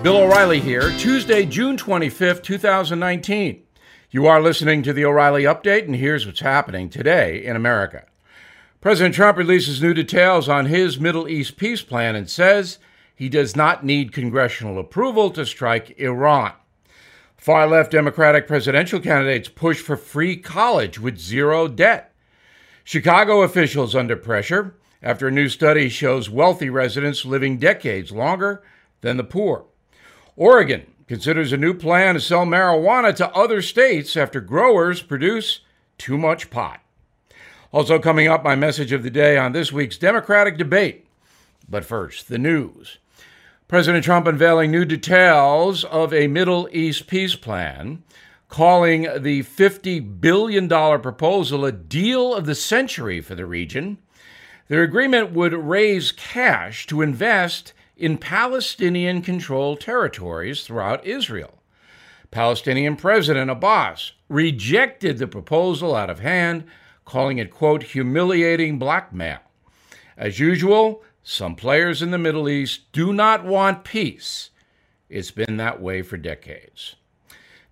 Bill O'Reilly here, Tuesday, June 25th, 2019. You are listening to the O'Reilly Update, and here's what's happening today in America. President Trump releases new details on his Middle East peace plan and says he does not need congressional approval to strike Iran. Far left Democratic presidential candidates push for free college with zero debt. Chicago officials under pressure after a new study shows wealthy residents living decades longer than the poor. Oregon considers a new plan to sell marijuana to other states after growers produce too much pot. Also, coming up, my message of the day on this week's Democratic debate. But first, the news. President Trump unveiling new details of a Middle East peace plan, calling the $50 billion proposal a deal of the century for the region. Their agreement would raise cash to invest in Palestinian controlled territories throughout Israel. Palestinian President Abbas rejected the proposal out of hand, calling it, quote, humiliating blackmail. As usual, some players in the Middle East do not want peace. It's been that way for decades.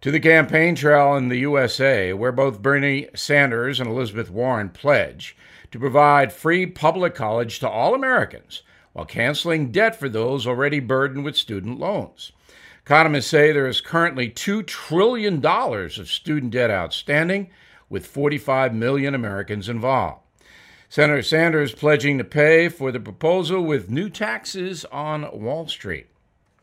To the campaign trail in the USA, where both Bernie Sanders and Elizabeth Warren pledge to provide free public college to all Americans while canceling debt for those already burdened with student loans. Economists say there is currently $2 trillion of student debt outstanding, with 45 million Americans involved. Senator Sanders pledging to pay for the proposal with new taxes on Wall Street.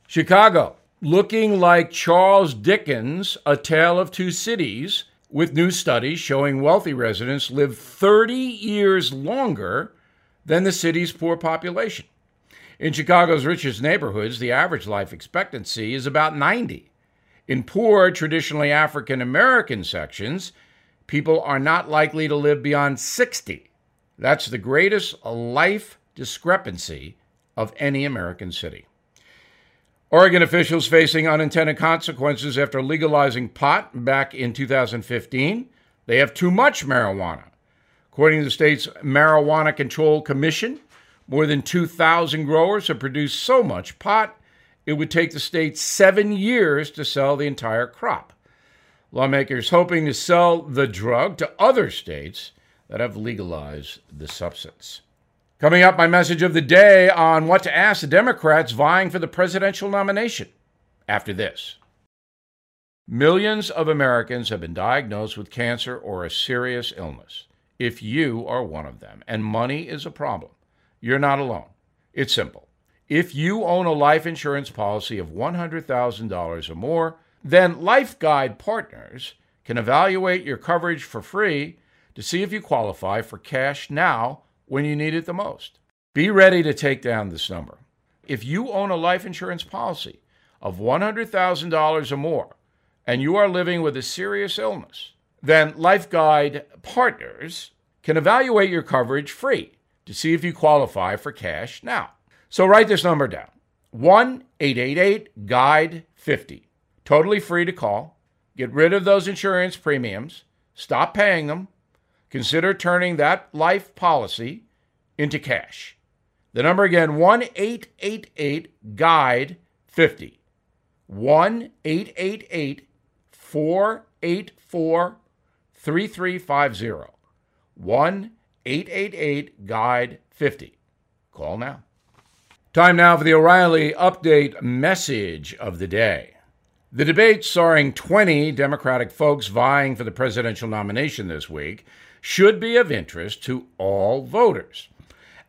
Chicago, looking like Charles Dickens' A Tale of Two Cities, with new studies showing wealthy residents live 30 years longer than the city's poor population. In Chicago's richest neighborhoods, the average life expectancy is about 90. In poor, traditionally African American sections, people are not likely to live beyond 60. That's the greatest life discrepancy of any American city. Oregon officials facing unintended consequences after legalizing pot back in 2015. They have too much marijuana. According to the state's Marijuana Control Commission, more than 2,000 growers have produced so much pot, it would take the state seven years to sell the entire crop. Lawmakers hoping to sell the drug to other states that have legalized the substance. Coming up, my message of the day on what to ask the Democrats vying for the presidential nomination. After this, millions of Americans have been diagnosed with cancer or a serious illness. If you are one of them and money is a problem, you're not alone. It's simple. If you own a life insurance policy of $100,000 or more, then LifeGuide Partners can evaluate your coverage for free to see if you qualify for cash now when you need it the most. Be ready to take down this number. If you own a life insurance policy of $100,000 or more and you are living with a serious illness, then LifeGuide Partners can evaluate your coverage free to see if you qualify for cash now. So write this number down 1 888 Guide 50. Totally free to call. Get rid of those insurance premiums, stop paying them, consider turning that life policy into cash. The number again 1 888 Guide 50. 1 888 484 3350. 1 888 Guide 50. Call now. Time now for the O'Reilly Update message of the day. The debate starring 20 Democratic folks vying for the presidential nomination this week should be of interest to all voters.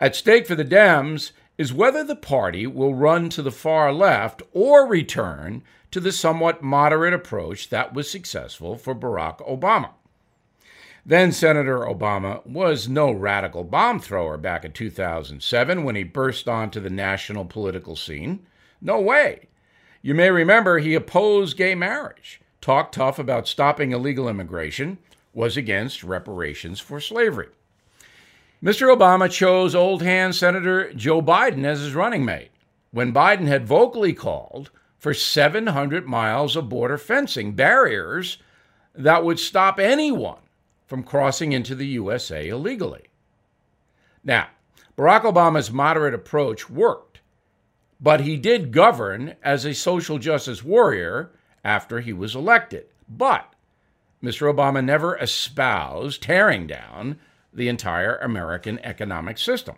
At stake for the Dems is whether the party will run to the far left or return to the somewhat moderate approach that was successful for Barack Obama. Then Senator Obama was no radical bomb thrower back in 2007 when he burst onto the national political scene. No way. You may remember he opposed gay marriage, talked tough about stopping illegal immigration, was against reparations for slavery. Mr. Obama chose old hand Senator Joe Biden as his running mate when Biden had vocally called for 700 miles of border fencing, barriers that would stop anyone from crossing into the USA illegally. Now, Barack Obama's moderate approach worked, but he did govern as a social justice warrior after he was elected. But Mr. Obama never espoused tearing down the entire American economic system.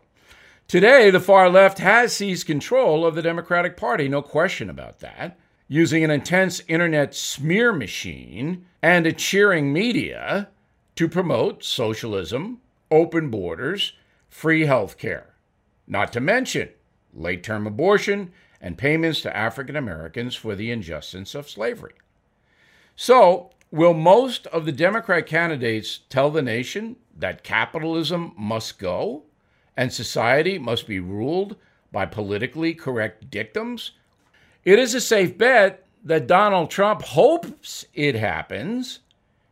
Today, the far left has seized control of the Democratic Party, no question about that, using an intense internet smear machine and a cheering media to promote socialism, open borders, free health care, not to mention late term abortion and payments to African Americans for the injustice of slavery. So, will most of the Democrat candidates tell the nation that capitalism must go and society must be ruled by politically correct dictums? It is a safe bet that Donald Trump hopes it happens.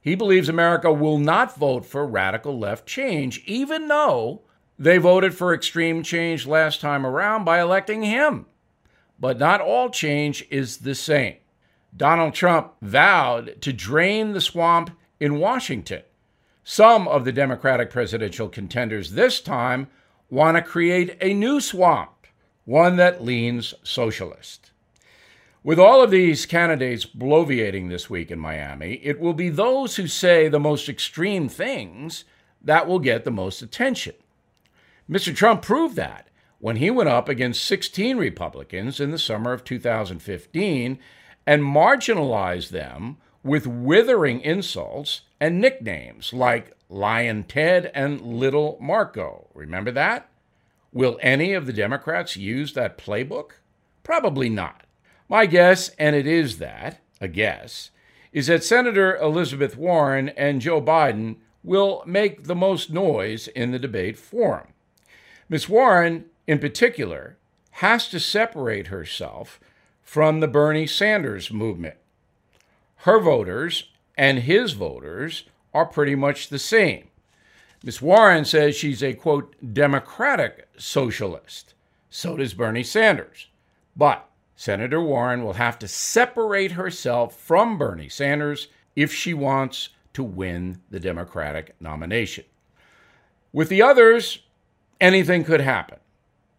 He believes America will not vote for radical left change, even though they voted for extreme change last time around by electing him. But not all change is the same. Donald Trump vowed to drain the swamp in Washington. Some of the Democratic presidential contenders this time want to create a new swamp, one that leans socialist. With all of these candidates bloviating this week in Miami, it will be those who say the most extreme things that will get the most attention. Mr. Trump proved that when he went up against 16 Republicans in the summer of 2015 and marginalized them with withering insults and nicknames like Lyin' Ted and Little Marco. Remember that? Will any of the Democrats use that playbook? Probably not. My guess, and it is that, a guess, is that Senator Elizabeth Warren and Joe Biden will make the most noise in the debate forum. Ms. Warren, in particular, has to separate herself from the Bernie Sanders movement. Her voters and his voters are pretty much the same. Ms. Warren says she's a quote, democratic socialist. So does Bernie Sanders. But Senator Warren will have to separate herself from Bernie Sanders if she wants to win the Democratic nomination. With the others, anything could happen.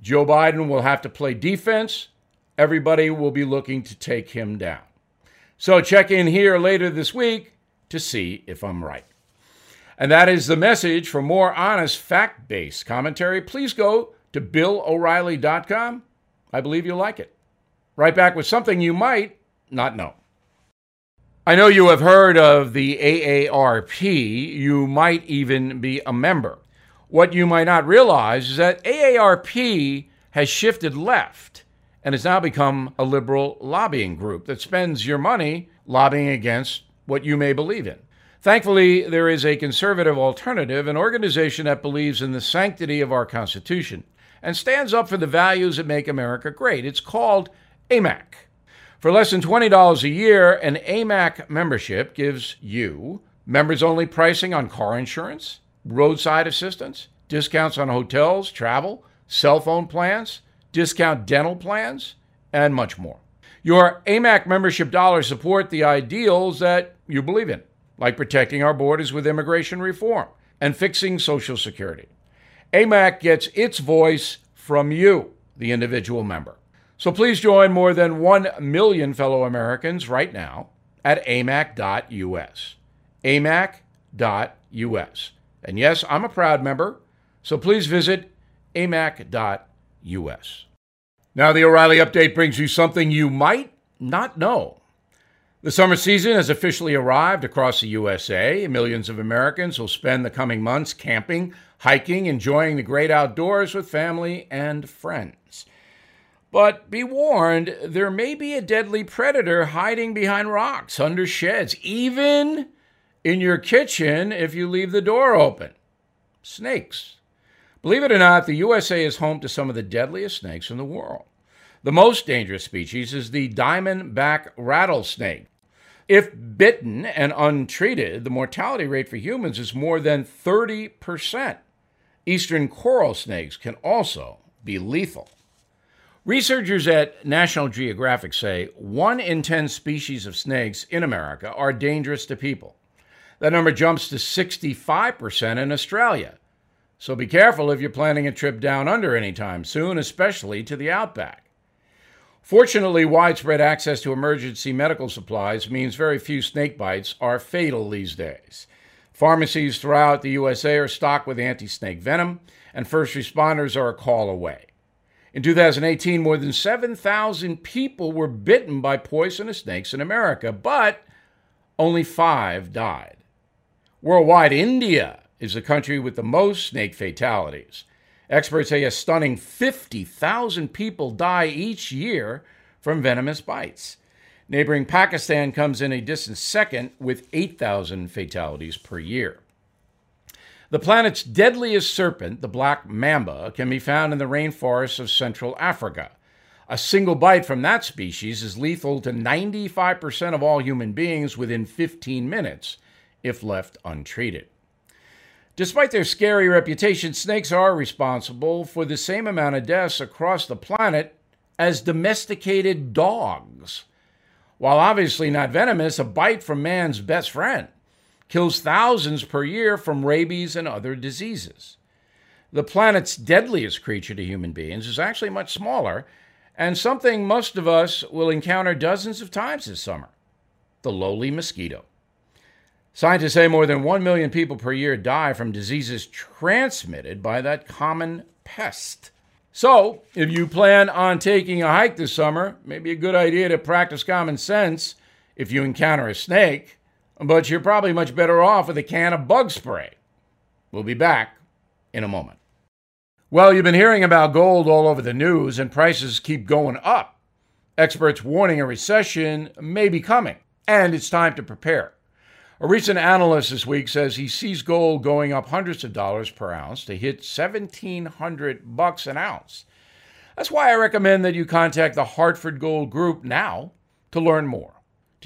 Joe Biden will have to play defense. Everybody will be looking to take him down. So check in here later this week to see if I'm right. And that is the message. For more honest, fact based commentary, please go to BillO'Reilly.com. I believe you'll like it. Right back with something you might not know. I know you have heard of the AARP. You might even be a member. What you might not realize is that AARP has shifted left and has now become a liberal lobbying group that spends your money lobbying against what you may believe in. Thankfully, there is a conservative alternative, an organization that believes in the sanctity of our Constitution and stands up for the values that make America great. It's called AMAC. For less than $20 a year, an AMAC membership gives you members only pricing on car insurance, roadside assistance, discounts on hotels, travel, cell phone plans, discount dental plans, and much more. Your AMAC membership dollars support the ideals that you believe in like protecting our borders with immigration reform and fixing Social Security. AMAC gets its voice from you, the individual member. So please join more than 1 million fellow Americans right now at amac.us. amac.us. And yes, I'm a proud member, so please visit amac.us. Now, the O'Reilly Update brings you something you might not know. The summer season has officially arrived across the USA. Millions of Americans will spend the coming months camping, hiking, enjoying the great outdoors with family and friends. But be warned, there may be a deadly predator hiding behind rocks, under sheds, even in your kitchen if you leave the door open. Snakes. Believe it or not, the USA is home to some of the deadliest snakes in the world. The most dangerous species is the diamondback rattlesnake. If bitten and untreated, the mortality rate for humans is more than 30%. Eastern coral snakes can also be lethal. Researchers at National Geographic say one in 10 species of snakes in America are dangerous to people. That number jumps to 65% in Australia. So be careful if you're planning a trip down under anytime soon, especially to the outback. Fortunately, widespread access to emergency medical supplies means very few snake bites are fatal these days. Pharmacies throughout the USA are stocked with anti snake venom, and first responders are a call away. In 2018, more than 7,000 people were bitten by poisonous snakes in America, but only five died. Worldwide, India is the country with the most snake fatalities. Experts say a stunning 50,000 people die each year from venomous bites. Neighboring Pakistan comes in a distant second with 8,000 fatalities per year. The planet's deadliest serpent, the black mamba, can be found in the rainforests of Central Africa. A single bite from that species is lethal to 95% of all human beings within 15 minutes if left untreated. Despite their scary reputation, snakes are responsible for the same amount of deaths across the planet as domesticated dogs. While obviously not venomous, a bite from man's best friend kills thousands per year from rabies and other diseases. The planet's deadliest creature to human beings is actually much smaller, and something most of us will encounter dozens of times this summer the lowly mosquito. Scientists say more than 1 million people per year die from diseases transmitted by that common pest. So, if you plan on taking a hike this summer, maybe a good idea to practice common sense if you encounter a snake but you're probably much better off with a can of bug spray. We'll be back in a moment. Well, you've been hearing about gold all over the news, and prices keep going up. Experts warning a recession may be coming, and it's time to prepare. A recent analyst this week says he sees gold going up hundreds of dollars per ounce to hit 1700 bucks an ounce. That's why I recommend that you contact the Hartford Gold Group now to learn more.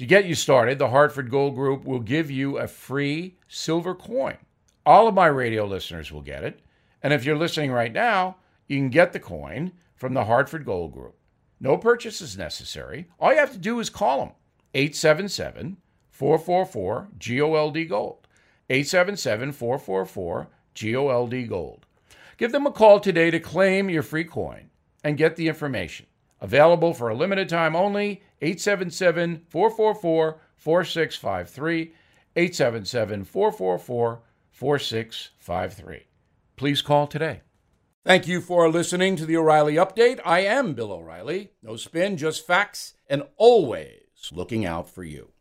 To get you started, the Hartford Gold Group will give you a free silver coin. All of my radio listeners will get it. And if you're listening right now, you can get the coin from the Hartford Gold Group. No purchase is necessary. All you have to do is call them 877 444 GOLD Gold. 877 444 GOLD Gold. Give them a call today to claim your free coin and get the information. Available for a limited time only 877 444 4653. 877 444 4653. Please call today. Thank you for listening to the O'Reilly Update. I am Bill O'Reilly. No spin, just facts, and always looking out for you.